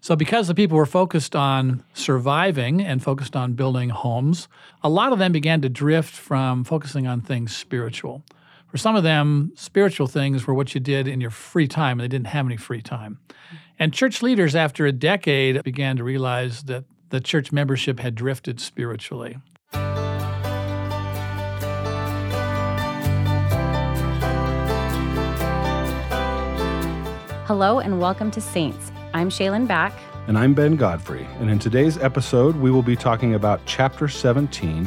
So, because the people were focused on surviving and focused on building homes, a lot of them began to drift from focusing on things spiritual. For some of them, spiritual things were what you did in your free time, and they didn't have any free time. And church leaders, after a decade, began to realize that the church membership had drifted spiritually. Hello and welcome to Saints. I'm Shaylin Back. And I'm Ben Godfrey. And in today's episode, we will be talking about Chapter 17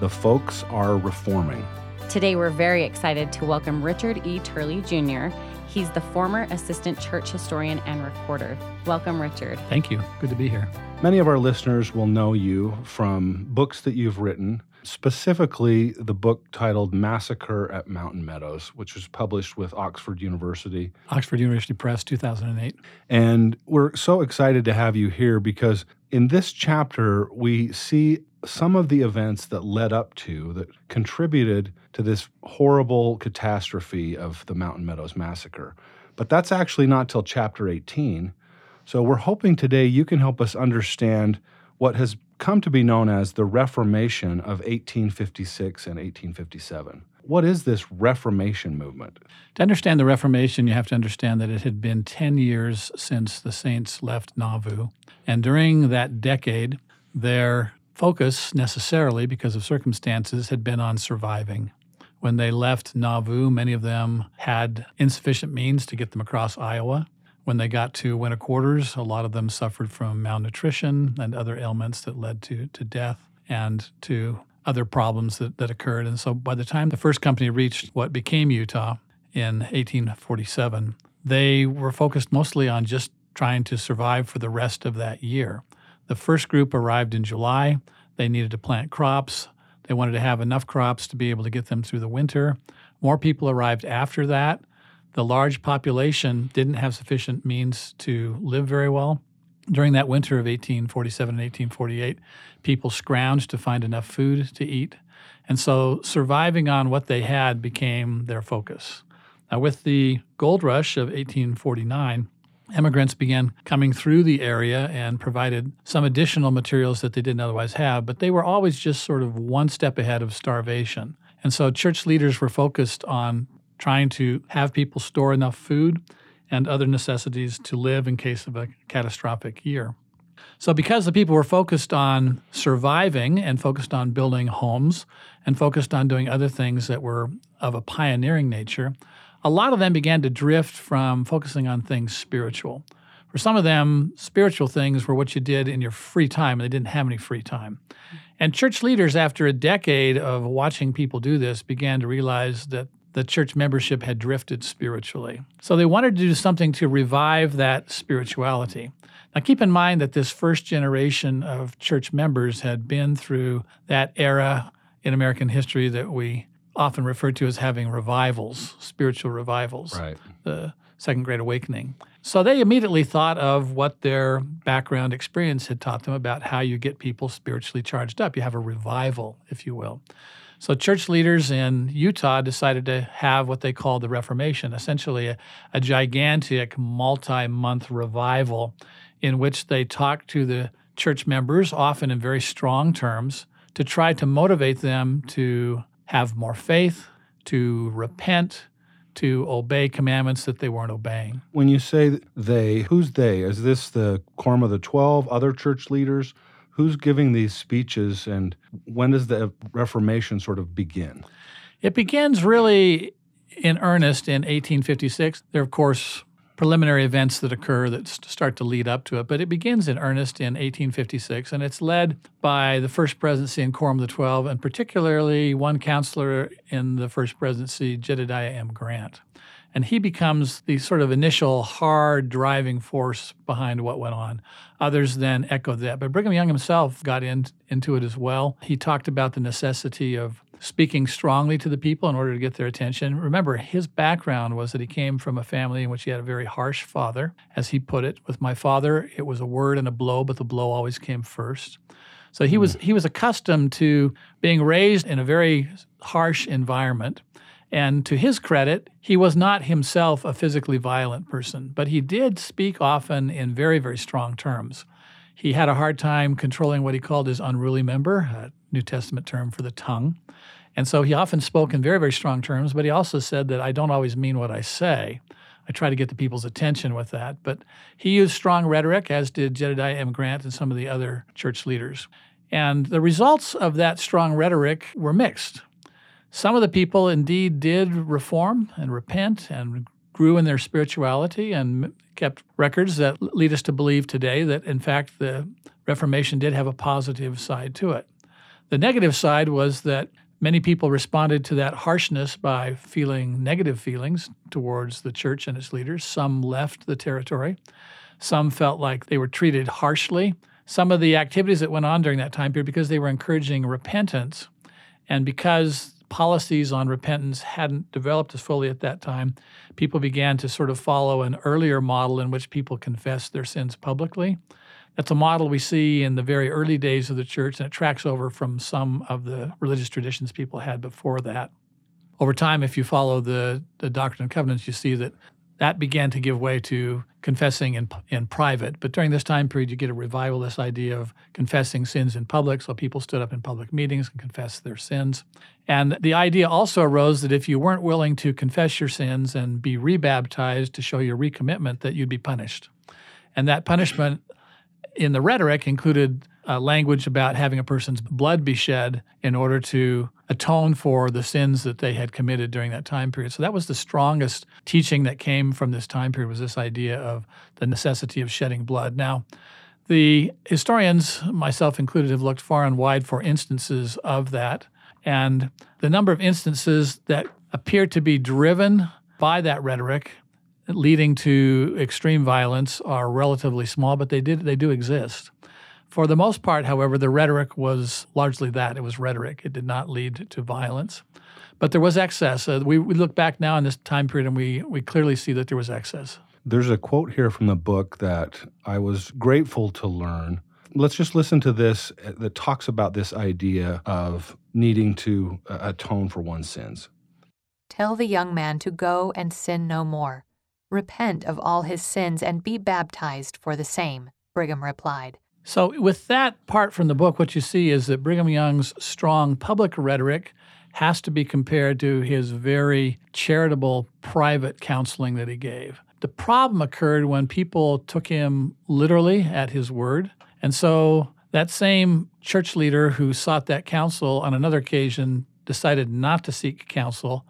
The Folks Are Reforming. Today, we're very excited to welcome Richard E. Turley Jr. He's the former assistant church historian and recorder. Welcome, Richard. Thank you. Good to be here. Many of our listeners will know you from books that you've written, specifically the book titled Massacre at Mountain Meadows, which was published with Oxford University. Oxford University Press, 2008. And we're so excited to have you here because in this chapter, we see some of the events that led up to, that contributed to this horrible catastrophe of the Mountain Meadows Massacre. But that's actually not till chapter 18. So we're hoping today you can help us understand what has come to be known as the Reformation of 1856 and 1857. What is this Reformation movement? To understand the Reformation, you have to understand that it had been 10 years since the saints left Nauvoo. And during that decade, their focus, necessarily because of circumstances, had been on surviving. When they left Nauvoo, many of them had insufficient means to get them across Iowa. When they got to winter quarters, a lot of them suffered from malnutrition and other ailments that led to, to death and to other problems that, that occurred. And so by the time the first company reached what became Utah in 1847, they were focused mostly on just trying to survive for the rest of that year. The first group arrived in July. They needed to plant crops. They wanted to have enough crops to be able to get them through the winter. More people arrived after that the large population didn't have sufficient means to live very well. During that winter of 1847 and 1848, people scrounged to find enough food to eat. And so surviving on what they had became their focus. Now, with the gold rush of 1849, immigrants began coming through the area and provided some additional materials that they didn't otherwise have, but they were always just sort of one step ahead of starvation. And so church leaders were focused on trying to have people store enough food and other necessities to live in case of a catastrophic year. So, because the people were focused on surviving and focused on building homes and focused on doing other things that were of a pioneering nature, a lot of them began to drift from focusing on things spiritual. For some of them, spiritual things were what you did in your free time, and they didn't have any free time. And church leaders, after a decade of watching people do this, began to realize that the church membership had drifted spiritually. So they wanted to do something to revive that spirituality. Now, keep in mind that this first generation of church members had been through that era in American history that we often refer to as having revivals, spiritual revivals, right. the Second Great Awakening. So they immediately thought of what their background experience had taught them about how you get people spiritually charged up. You have a revival, if you will. So, church leaders in Utah decided to have what they called the Reformation, essentially a, a gigantic multi month revival in which they talked to the church members, often in very strong terms, to try to motivate them to have more faith, to repent, to obey commandments that they weren't obeying. When you say they, who's they? Is this the Quorum of the Twelve, other church leaders? Who's giving these speeches and when does the Reformation sort of begin? It begins really in earnest in 1856. There of course, preliminary events that occur that start to lead up to it, but it begins in earnest in 1856, and it's led by the First Presidency and Quorum of the Twelve, and particularly one counselor in the First Presidency, Jedediah M. Grant. And he becomes the sort of initial hard driving force behind what went on. Others then echoed that. But Brigham Young himself got in, into it as well. He talked about the necessity of speaking strongly to the people in order to get their attention. Remember, his background was that he came from a family in which he had a very harsh father. As he put it, with my father, it was a word and a blow, but the blow always came first. So he was he was accustomed to being raised in a very harsh environment And to his credit, he was not himself a physically violent person, but he did speak often in very, very strong terms. He had a hard time controlling what he called his unruly member, a New Testament term for the tongue. And so he often spoke in very, very strong terms, but he also said that I don't always mean what I say. I try to get the people's attention with that. But he used strong rhetoric, as did Jedediah M. Grant and some of the other church leaders. And the results of that strong rhetoric were mixed. Some of the people indeed did reform and repent and grew in their spirituality and kept records that lead us to believe today that, in fact, the Reformation did have a positive side to it. The negative side was that many people responded to that harshness by feeling negative feelings towards the church and its leaders. Some left the territory. Some felt like they were treated harshly. Some of the activities that went on during that time period, because they were encouraging repentance, and because policies on repentance hadn't developed as fully at that time, people began to sort of follow an earlier model in which people confessed their sins publicly. That's a model we see in the very early days of the church, and it tracks over from some of the religious traditions people had before that. Over time, if you follow the, the Doctrine and Covenants, you see that that began to give way to confessing in, in private. But during this time period, you get a revival, this idea of confessing sins in public. So people stood up in public meetings and confessed their sins. And the idea also arose that if you weren't willing to confess your sins and be rebaptized to show your recommitment, that you'd be punished. And that punishment in the rhetoric included uh, language about having a person's blood be shed in order to atone for the sins that they had committed during that time period. So that was the strongest teaching that came from this time period was this idea of the necessity of shedding blood. Now, the historians, myself included, have looked far and wide for instances of that. And the number of instances that appear to be driven by that rhetoric leading to extreme violence are relatively small, but they did they do exist. For the most part, however, the rhetoric was largely that. It was rhetoric. It did not lead to violence. But there was excess. Uh, we, we look back now in this time period and we, we clearly see that there was excess. There's a quote here from the book that I was grateful to learn. Let's just listen to this uh, that talks about this idea of needing to uh, atone for one's sins. Tell the young man to go and sin no more. Repent of all his sins and be baptized for the same, Brigham replied. So, with that part from the book, what you see is that Brigham Young's strong public rhetoric has to be compared to his very charitable private counseling that he gave. The problem occurred when people took him literally at his word. And so, that same church leader who sought that counsel on another occasion decided not to seek counsel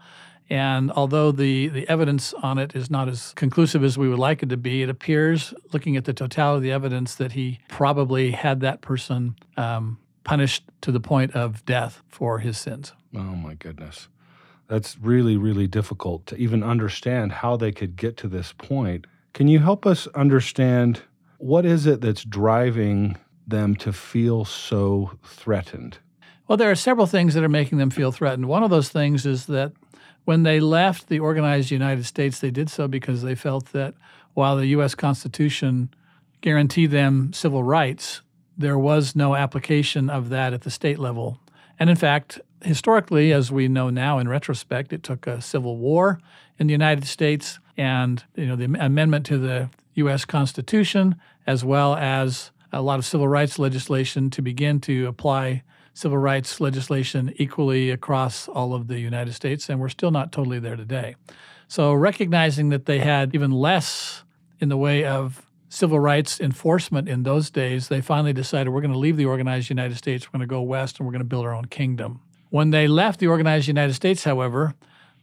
and although the, the evidence on it is not as conclusive as we would like it to be, it appears, looking at the totality of the evidence, that he probably had that person um, punished to the point of death for his sins. Oh, my goodness. That's really, really difficult to even understand how they could get to this point. Can you help us understand what is it that's driving them to feel so threatened? Well, there are several things that are making them feel threatened. One of those things is that when they left the organized United States, they did so because they felt that while the U.S. Constitution guaranteed them civil rights, there was no application of that at the state level. And in fact, historically, as we know now in retrospect, it took a civil war in the United States and you know the amendment to the U.S. Constitution, as well as a lot of civil rights legislation to begin to apply civil rights legislation equally across all of the United States, and we're still not totally there today. So, recognizing that they had even less in the way of civil rights enforcement in those days, they finally decided we're going to leave the organized United States, we're going to go west, and we're going to build our own kingdom. When they left the organized United States, however,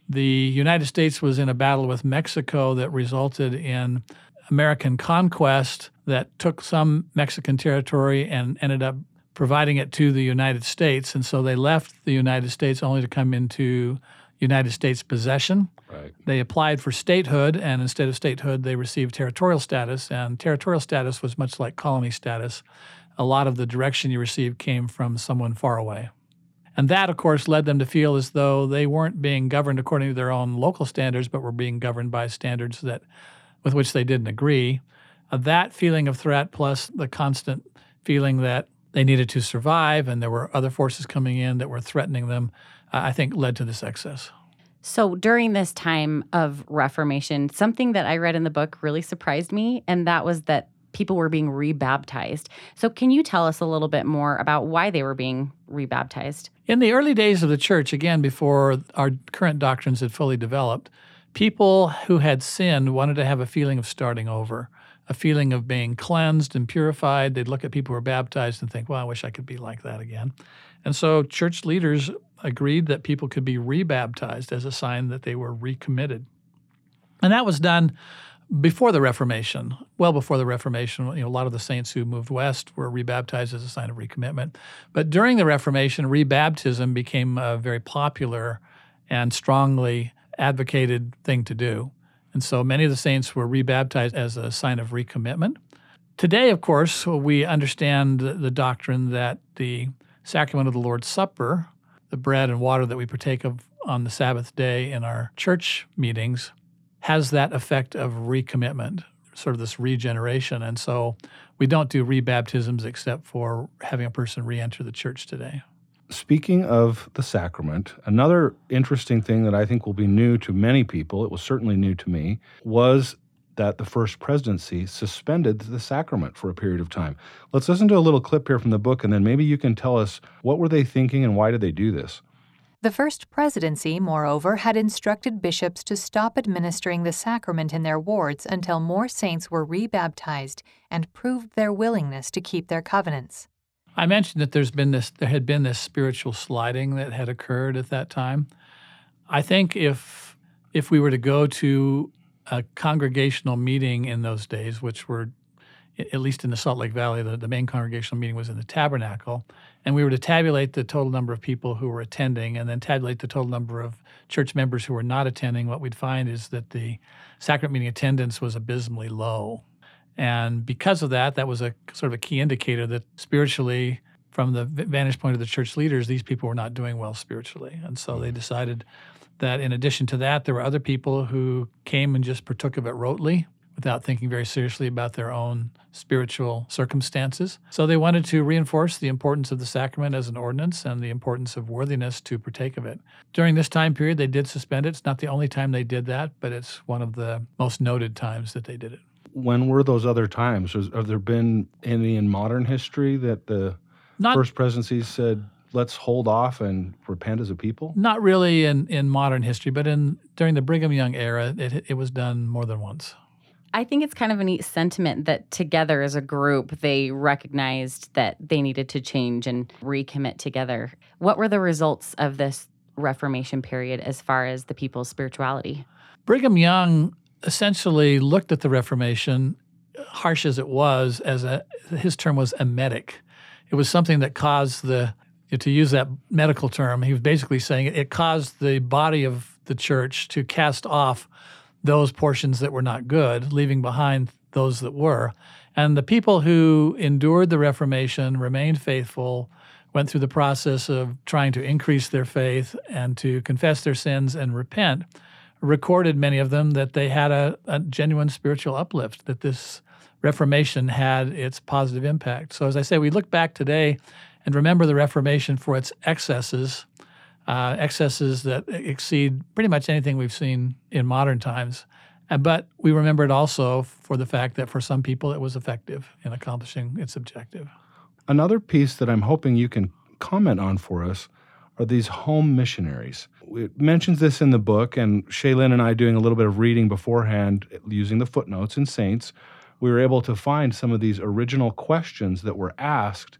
the United States was in a battle with Mexico that resulted in American conquest that took some Mexican territory and ended up providing it to the United States. And so they left the United States only to come into United States possession. Right. They applied for statehood, and instead of statehood, they received territorial status. And territorial status was much like colony status. A lot of the direction you received came from someone far away. And that, of course, led them to feel as though they weren't being governed according to their own local standards, but were being governed by standards that, with which they didn't agree. Uh, that feeling of threat, plus the constant feeling that they needed to survive, and there were other forces coming in that were threatening them, I think led to this excess. So during this time of Reformation, something that I read in the book really surprised me, and that was that people were being rebaptized. So, can you tell us a little bit more about why they were being rebaptized? In the early days of the church, again, before our current doctrines had fully developed, people who had sinned wanted to have a feeling of starting over, a feeling of being cleansed and purified. They'd look at people who were baptized and think, well, I wish I could be like that again. And so, church leaders agreed that people could be rebaptized as a sign that they were recommitted. And that was done before the Reformation, well before the Reformation, you know, a lot of the saints who moved west were rebaptized as a sign of recommitment. But during the Reformation, rebaptism became a very popular and strongly advocated thing to do. And so many of the saints were rebaptized as a sign of recommitment. Today, of course, we understand the doctrine that the sacrament of the Lord's Supper, the bread and water that we partake of on the Sabbath day in our church meetings, has that effect of recommitment, sort of this regeneration. And so we don't do rebaptisms except for having a person re enter the church today. Speaking of the sacrament, another interesting thing that I think will be new to many people, it was certainly new to me, was that the first presidency suspended the sacrament for a period of time. Let's listen to a little clip here from the book and then maybe you can tell us what were they thinking and why did they do this? The First Presidency, moreover, had instructed bishops to stop administering the sacrament in their wards until more saints were rebaptized and proved their willingness to keep their covenants. I mentioned that there's been this there had been this spiritual sliding that had occurred at that time. I think if if we were to go to a congregational meeting in those days, which were at least in the Salt Lake Valley, the, the main congregational meeting was in the tabernacle. And we were to tabulate the total number of people who were attending and then tabulate the total number of church members who were not attending. What we'd find is that the sacrament meeting attendance was abysmally low. And because of that, that was a sort of a key indicator that spiritually, from the vantage point of the church leaders, these people were not doing well spiritually. And so they mm. decided that in addition to that, there were other people who came and just partook of it rotely without thinking very seriously about their own spiritual circumstances. So they wanted to reinforce the importance of the sacrament as an ordinance and the importance of worthiness to partake of it. During this time period, they did suspend it. It's not the only time they did that, but it's one of the most noted times that they did it. When were those other times? Have there been any in modern history that the not, first presidency said, let's hold off and repent as a people? Not really in, in modern history, but in during the Brigham Young era, it, it was done more than once. I think it's kind of a neat sentiment that together as a group, they recognized that they needed to change and recommit together. What were the results of this Reformation period as far as the people's spirituality? Brigham Young essentially looked at the Reformation, harsh as it was, as a his term was emetic. It was something that caused the to use that medical term, he was basically saying it caused the body of the church to cast off those portions that were not good, leaving behind those that were. And the people who endured the Reformation, remained faithful, went through the process of trying to increase their faith and to confess their sins and repent, recorded many of them that they had a, a genuine spiritual uplift, that this Reformation had its positive impact. So, as I say, we look back today and remember the Reformation for its excesses uh, excesses that exceed pretty much anything we've seen in modern times. But we remember it also for the fact that for some people it was effective in accomplishing its objective. Another piece that I'm hoping you can comment on for us are these home missionaries. It mentions this in the book, and Shaylin and I doing a little bit of reading beforehand using the footnotes in Saints, we were able to find some of these original questions that were asked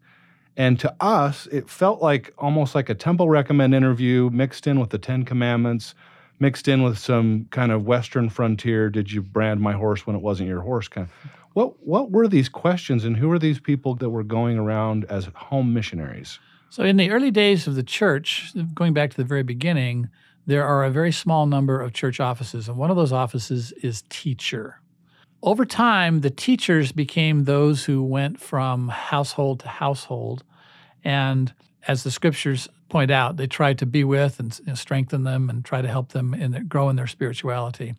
and to us, it felt like almost like a temple recommend interview mixed in with the Ten Commandments, mixed in with some kind of Western frontier. Did you brand my horse when it wasn't your horse? Kind of. What what were these questions, and who were these people that were going around as home missionaries? So, in the early days of the church, going back to the very beginning, there are a very small number of church offices, and one of those offices is teacher. Over time, the teachers became those who went from household to household. And as the scriptures point out, they tried to be with and strengthen them and try to help them in their, grow in their spirituality.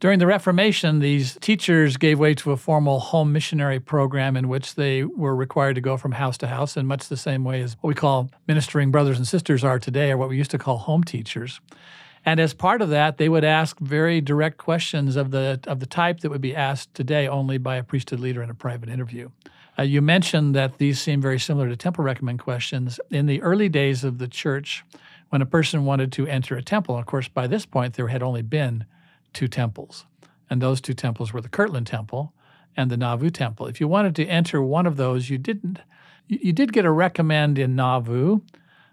During the Reformation, these teachers gave way to a formal home missionary program in which they were required to go from house to house in much the same way as what we call ministering brothers and sisters are today, or what we used to call home teachers. And as part of that, they would ask very direct questions of the of the type that would be asked today only by a priesthood leader in a private interview. Uh, you mentioned that these seem very similar to temple recommend questions. In the early days of the church, when a person wanted to enter a temple, of course, by this point, there had only been two temples. And those two temples were the Kirtland Temple and the Nauvoo Temple. If you wanted to enter one of those, you didn't. You did get a recommend in Nauvoo,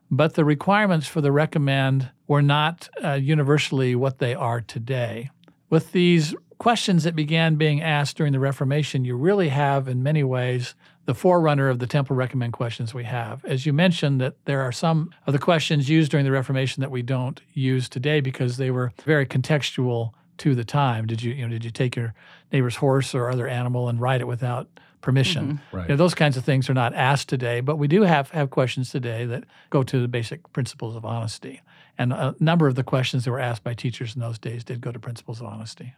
but the requirements for the recommend were not uh, universally what they are today. With these questions that began being asked during the Reformation, you really have, in many ways, the forerunner of the temple recommend questions we have. As you mentioned, that there are some of the questions used during the Reformation that we don't use today because they were very contextual to the time. Did you, you know, did you take your neighbor's horse or other animal and ride it without permission? Mm-hmm. Right. You know, those kinds of things are not asked today, but we do have have questions today that go to the basic principles of honesty. And a number of the questions that were asked by teachers in those days did go to principles of honesty.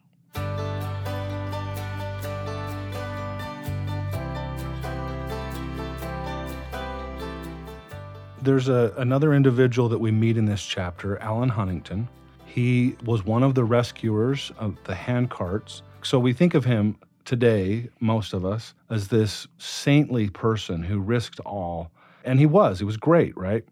There's a, another individual that we meet in this chapter, Allen Huntington. He was one of the rescuers of the hand carts. So we think of him today, most of us, as this saintly person who risked all. And he was, he was great, right?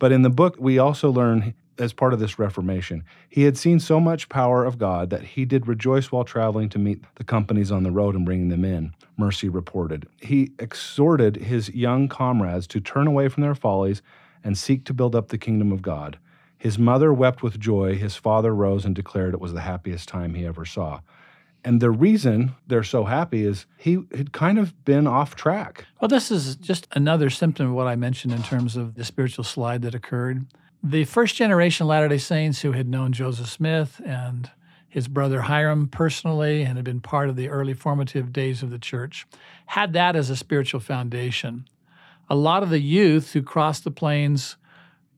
But in the book, we also learn as part of this reformation, he had seen so much power of God that he did rejoice while traveling to meet the companies on the road and bringing them in, Mercy reported. He exhorted his young comrades to turn away from their follies and seek to build up the kingdom of God. His mother wept with joy. His father rose and declared it was the happiest time he ever saw. And the reason they're so happy is he had kind of been off track. Well, this is just another symptom of what I mentioned in terms of the spiritual slide that occurred. The first generation Latter day Saints who had known Joseph Smith and his brother Hyrum personally and had been part of the early formative days of the church had that as a spiritual foundation. A lot of the youth who crossed the plains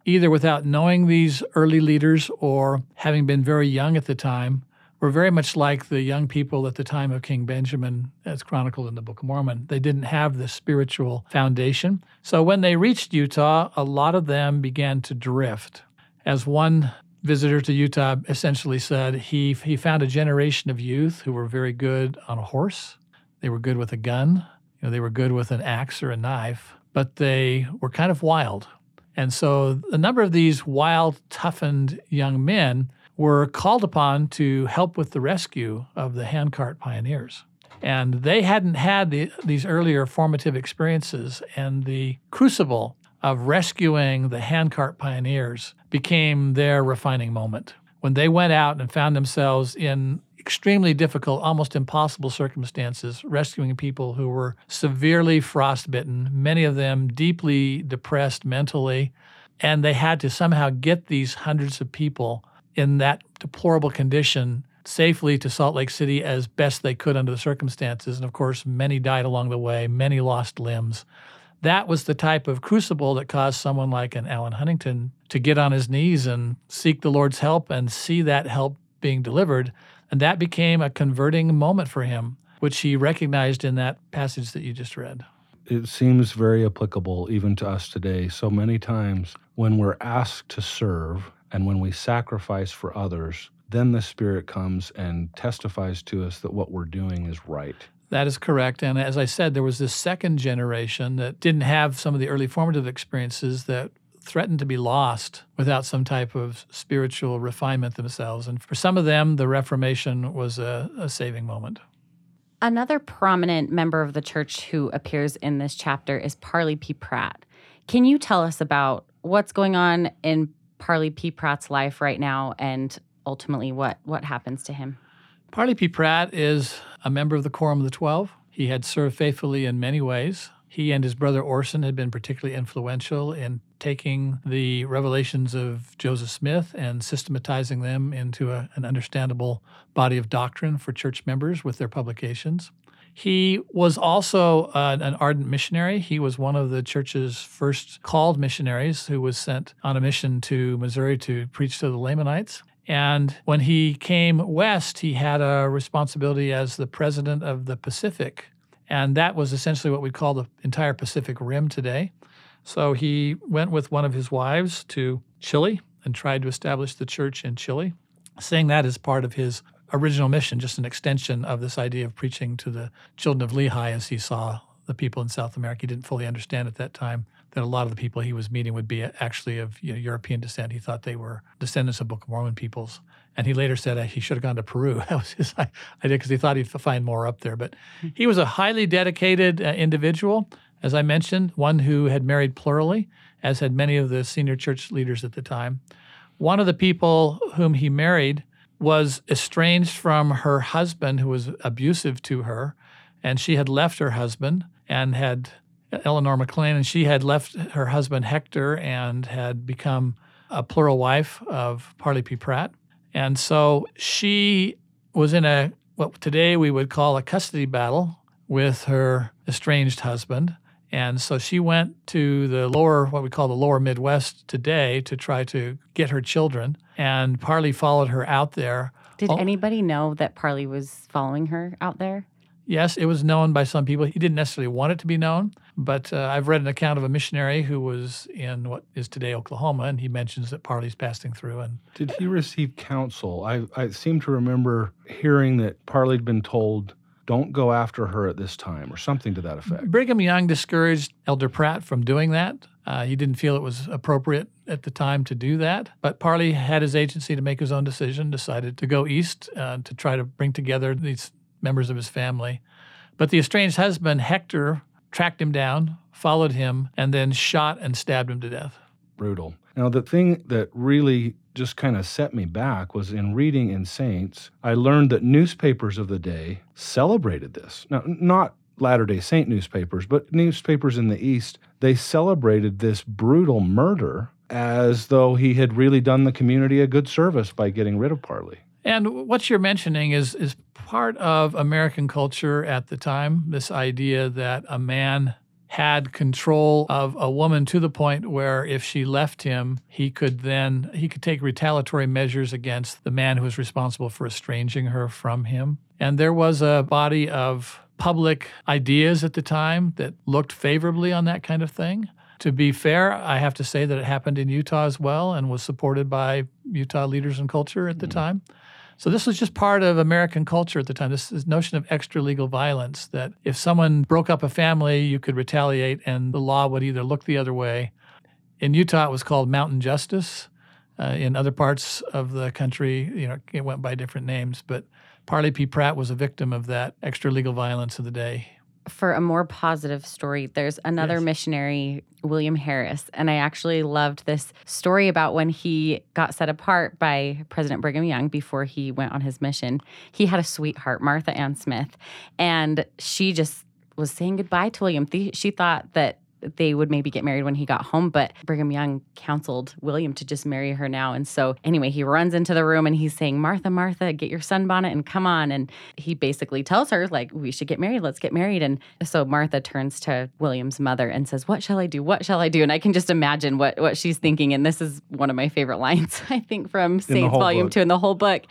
either without knowing these early leaders or having been very young at the time, were very much like the young people at the time of King Benjamin, as chronicled in the Book of Mormon. They didn't have the spiritual foundation. So when they reached Utah, a lot of them began to drift. As one visitor to Utah essentially said, he, he found a generation of youth who were very good on a horse. They were good with a gun. You know, they were good with an axe or a knife, but they were kind of wild. And so a number of these wild, toughened young men were called upon to help with the rescue of the handcart pioneers. And they hadn't had the, these earlier formative experiences, and the crucible of rescuing the handcart pioneers became their refining moment. When they went out and found themselves in extremely difficult, almost impossible circumstances, rescuing people who were severely frostbitten, many of them deeply depressed mentally, and they had to somehow get these hundreds of people in that deplorable condition safely to Salt Lake City as best they could under the circumstances. And of course, many died along the way, many lost limbs. That was the type of crucible that caused someone like an Allen Huntington to get on his knees and seek the Lord's help and see that help being delivered. And that became a converting moment for him, which he recognized in that passage that you just read. It seems very applicable even to us today. So many times when we're asked to serve and when we sacrifice for others, then the Spirit comes and testifies to us that what we're doing is right. That is correct. And as I said, there was this second generation that didn't have some of the early formative experiences that threatened to be lost without some type of spiritual refinement themselves. And for some of them, the Reformation was a, a saving moment. Another prominent member of the church who appears in this chapter is Parley P. Pratt. Can you tell us about what's going on in Parley P. Pratt's life right now and ultimately what, what happens to him? Parley P. Pratt is a member of the Quorum of the Twelve. He had served faithfully in many ways. He and his brother Orson had been particularly influential in taking the revelations of Joseph Smith and systematizing them into a, an understandable body of doctrine for church members with their publications. He was also uh, an ardent missionary. He was one of the church's first called missionaries who was sent on a mission to Missouri to preach to the Lamanites. And when he came west, he had a responsibility as the president of the Pacific. And that was essentially what we call the entire Pacific Rim today. So he went with one of his wives to Chile and tried to establish the church in Chile, seeing that as part of his original mission, just an extension of this idea of preaching to the children of Lehi as he saw the people in South America. He didn't fully understand at that time that a lot of the people he was meeting would be actually of you know, European descent. He thought they were descendants of Book of Mormon peoples. And he later said he should have gone to Peru. That was his idea because he thought he'd find more up there. But he was a highly dedicated uh, individual, as I mentioned, one who had married plurally, as had many of the senior church leaders at the time. One of the people whom he married was estranged from her husband, who was abusive to her, and she had left her husband and had Eleanor McLean, and she had left her husband Hector and had become a plural wife of Parley P. Pratt. And so she was in a what today we would call a custody battle with her estranged husband. And so she went to the lower, what we call the lower Midwest today to try to get her children. And Parley followed her out there. Did Oh. anybody know that Parley was following her out there? Yes, it was known by some people. He didn't necessarily want it to be known, but uh, I've read an account of a missionary who was in what is today Oklahoma, and he mentions that Parley's passing through. And Did he receive counsel? I, I seem to remember hearing that Parley'd been told, don't go after her at this time, or something to that effect. Brigham Young discouraged Elder Pratt from doing that. Uh, he didn't feel it was appropriate at the time to do that. But Parley had his agency to make his own decision, decided to go east uh, to try to bring together these members of his family. But the estranged husband, Hector, tracked him down, followed him, and then shot and stabbed him to death. Brutal. Now, the thing that really just kind of set me back was in reading in Saints, I learned that newspapers of the day celebrated this. Now, not Latter day Saint newspapers, but newspapers in the East, they celebrated this brutal murder as though he had really done the community a good service by getting rid of Parley. And what you're mentioning is is part of American culture at the time. This idea that a man had control of a woman to the point where if she left him, he could then he could take retaliatory measures against the man who was responsible for estranging her from him. And there was a body of public ideas at the time that looked favorably on that kind of thing. To be fair, I have to say that it happened in Utah as well and was supported by Utah leaders and culture at the mm. time. So this was just part of American culture at the time. This, this notion of extra legal violence that if someone broke up a family, you could retaliate, and the law would either look the other way. In Utah, it was called mountain justice. Uh, in other parts of the country, you know, it went by different names. But Parley P. Pratt was a victim of that extra legal violence of the day. For a more positive story, there's another Yes. missionary, William Harris. And I actually loved this story about when he got set apart by President Brigham Young before he went on his mission. He had a sweetheart, Martha Ann Smith, and she just was saying goodbye to William. She thought that they would maybe get married when he got home, but Brigham Young counseled William to just marry her now. And so, anyway, he runs into the room and he's saying, Martha, Martha, get your sunbonnet and come on. And he basically tells her, like, we should get married. Let's get married. And so Martha turns to William's mother and says, What shall I do? What shall I do? And I can just imagine what, what she's thinking. And this is one of my favorite lines, I think, from Saints Volume book. 2 in the whole book.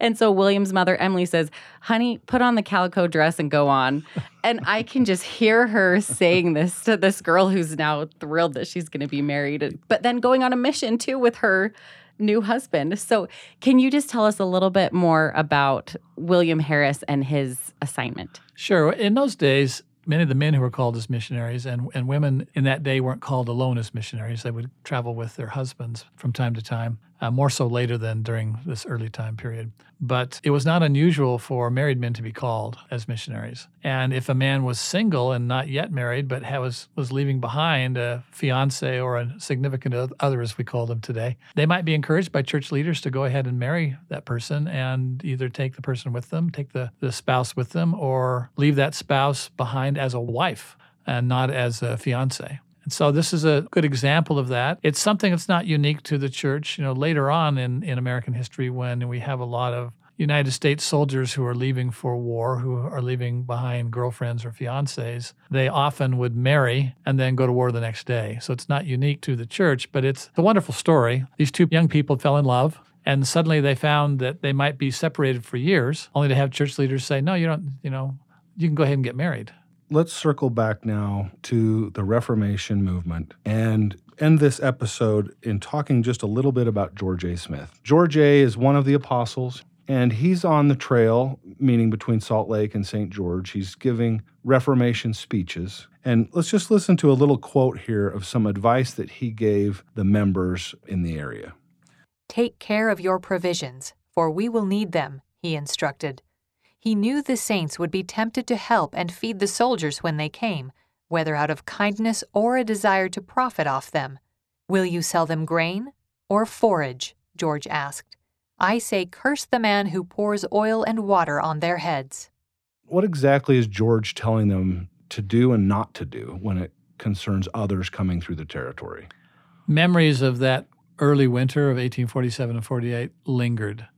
And so William's mother, Emily, says, Honey, put on the calico dress and go on. And I can just hear her saying this to this girl who's now thrilled that she's going to be married, but then going on a mission too with her new husband. So, can you just tell us a little bit more about William Harris and his assignment? Sure. In those days, many of the men who were called as missionaries and, and women in that day weren't called alone as missionaries. They would travel with their husbands from time to time, uh, more so later than during this early time period. But it was not unusual for married men to be called as missionaries. And if a man was single and not yet married, but was, was leaving behind a fiance or a significant other, as we call them today, they might be encouraged by church leaders to go ahead and marry that person and either take the person with them, take the, the spouse with them, or leave that spouse behind as a wife and not as a fiance. And so this is a good example of that. It's something that's not unique to the church. You know, later on in, in American history, when we have a lot of United States soldiers who are leaving for war, who are leaving behind girlfriends or fiancés, they often would marry and then go to war the next day. So it's not unique to the church, but it's a wonderful story. These two young people fell in love. And suddenly they found that they might be separated for years, only to have church leaders say, no, you don't, you know, you can go ahead and get married. Let's circle back now to the Reformation movement and end this episode in talking just a little bit about George A. Smith. George A. is one of the apostles, and he's on the trail, meaning between Salt Lake and St. George. He's giving Reformation speeches. And let's just listen to a little quote here of some advice that he gave the members in the area. Take care of your provisions, for we will need them, he instructed. He knew the saints would be tempted to help and feed the soldiers when they came, whether out of kindness or a desire to profit off them. Will you sell them grain or forage? George asked. I say, curse the man who pours oil and water on their heads. What exactly is George telling them to do and not to do when it concerns others coming through the territory? Memories of that early winter of 1847 and 48 lingered.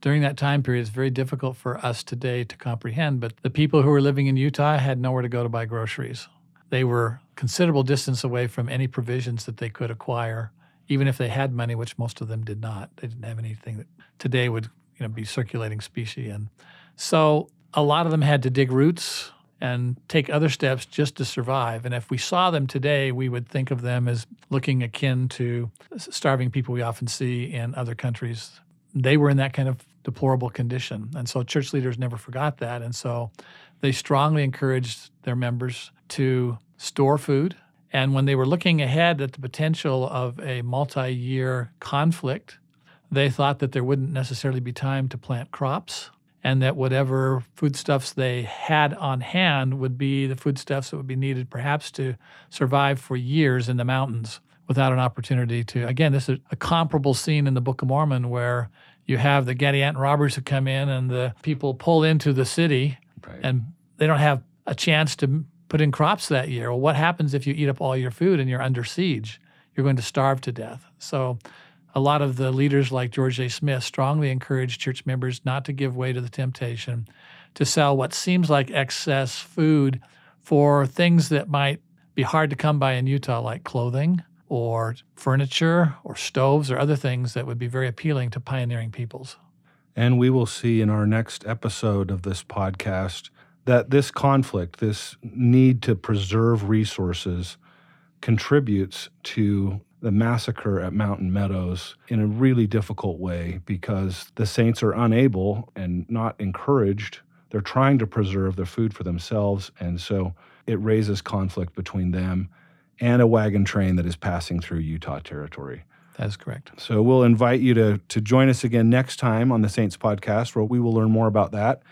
During that time period, it's very difficult for us today to comprehend, but the people who were living in Utah had nowhere to go to buy groceries. They were considerable distance away from any provisions that they could acquire, even if they had money, which most of them did not. They didn't have anything that today would you know, be circulating specie. And so a lot of them had to dig roots and take other steps just to survive. And if we saw them today, we would think of them as looking akin to starving people we often see in other countries. They were in that kind of deplorable condition. And so church leaders never forgot that. And so they strongly encouraged their members to store food. And when they were looking ahead at the potential of a multi year conflict, they thought that there wouldn't necessarily be time to plant crops and that whatever foodstuffs they had on hand would be the foodstuffs that would be needed perhaps to survive for years in the mountains without an opportunity to. Again, this is a comparable scene in the Book of Mormon where you have the Gadianton robbers who come in and the people pull into the city right. and they don't have a chance to put in crops that year. Well, what happens if you eat up all your food and you're under siege? You're going to starve to death. So a lot of the leaders like George A. Smith strongly encourage church members not to give way to the temptation to sell what seems like excess food for things that might be hard to come by in Utah, like clothing or furniture or stoves or other things that would be very appealing to pioneering peoples. And we will see in our next episode of this podcast that this conflict, this need to preserve resources, contributes to the massacre at Mountain Meadows in a really difficult way because the saints are unable and not encouraged. They're trying to preserve their food for themselves. And so it raises conflict between them and a wagon train that is passing through Utah territory. That's correct. So we'll invite you to, to join us again next time on the Saints podcast where we will learn more about that.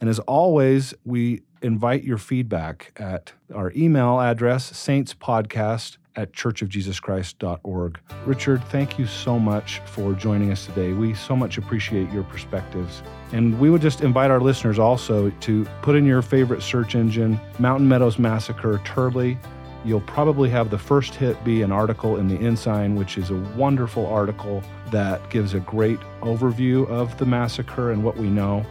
And as always, we invite your feedback at our email address, saintspodcast at churchofjesuschrist.org. Richard, thank you so much for joining us today. We so much appreciate your perspectives. And we would just invite our listeners also to put in your favorite search engine Mountain Meadows Massacre Turley. You'll probably have the first hit be an article in the Ensign, which is a wonderful article that gives a great overview of the massacre and what we know.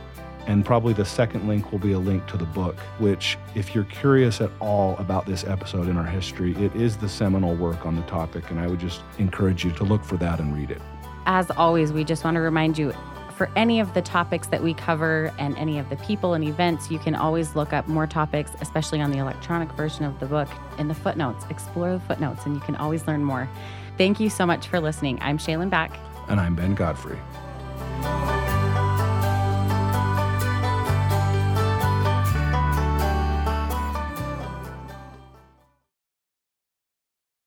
And probably the second link will be a link to the book, which, if you're curious at all about this episode in our history, it is the seminal work on the topic. And I would just encourage you to look for that and read it. As always, we just want to remind you for any of the topics that we cover and any of the people and events, you can always look up more topics, especially on the electronic version of the book in the footnotes. Explore the footnotes, and you can always learn more. Thank you so much for listening. I'm Shaylin Back. And I'm Ben Godfrey.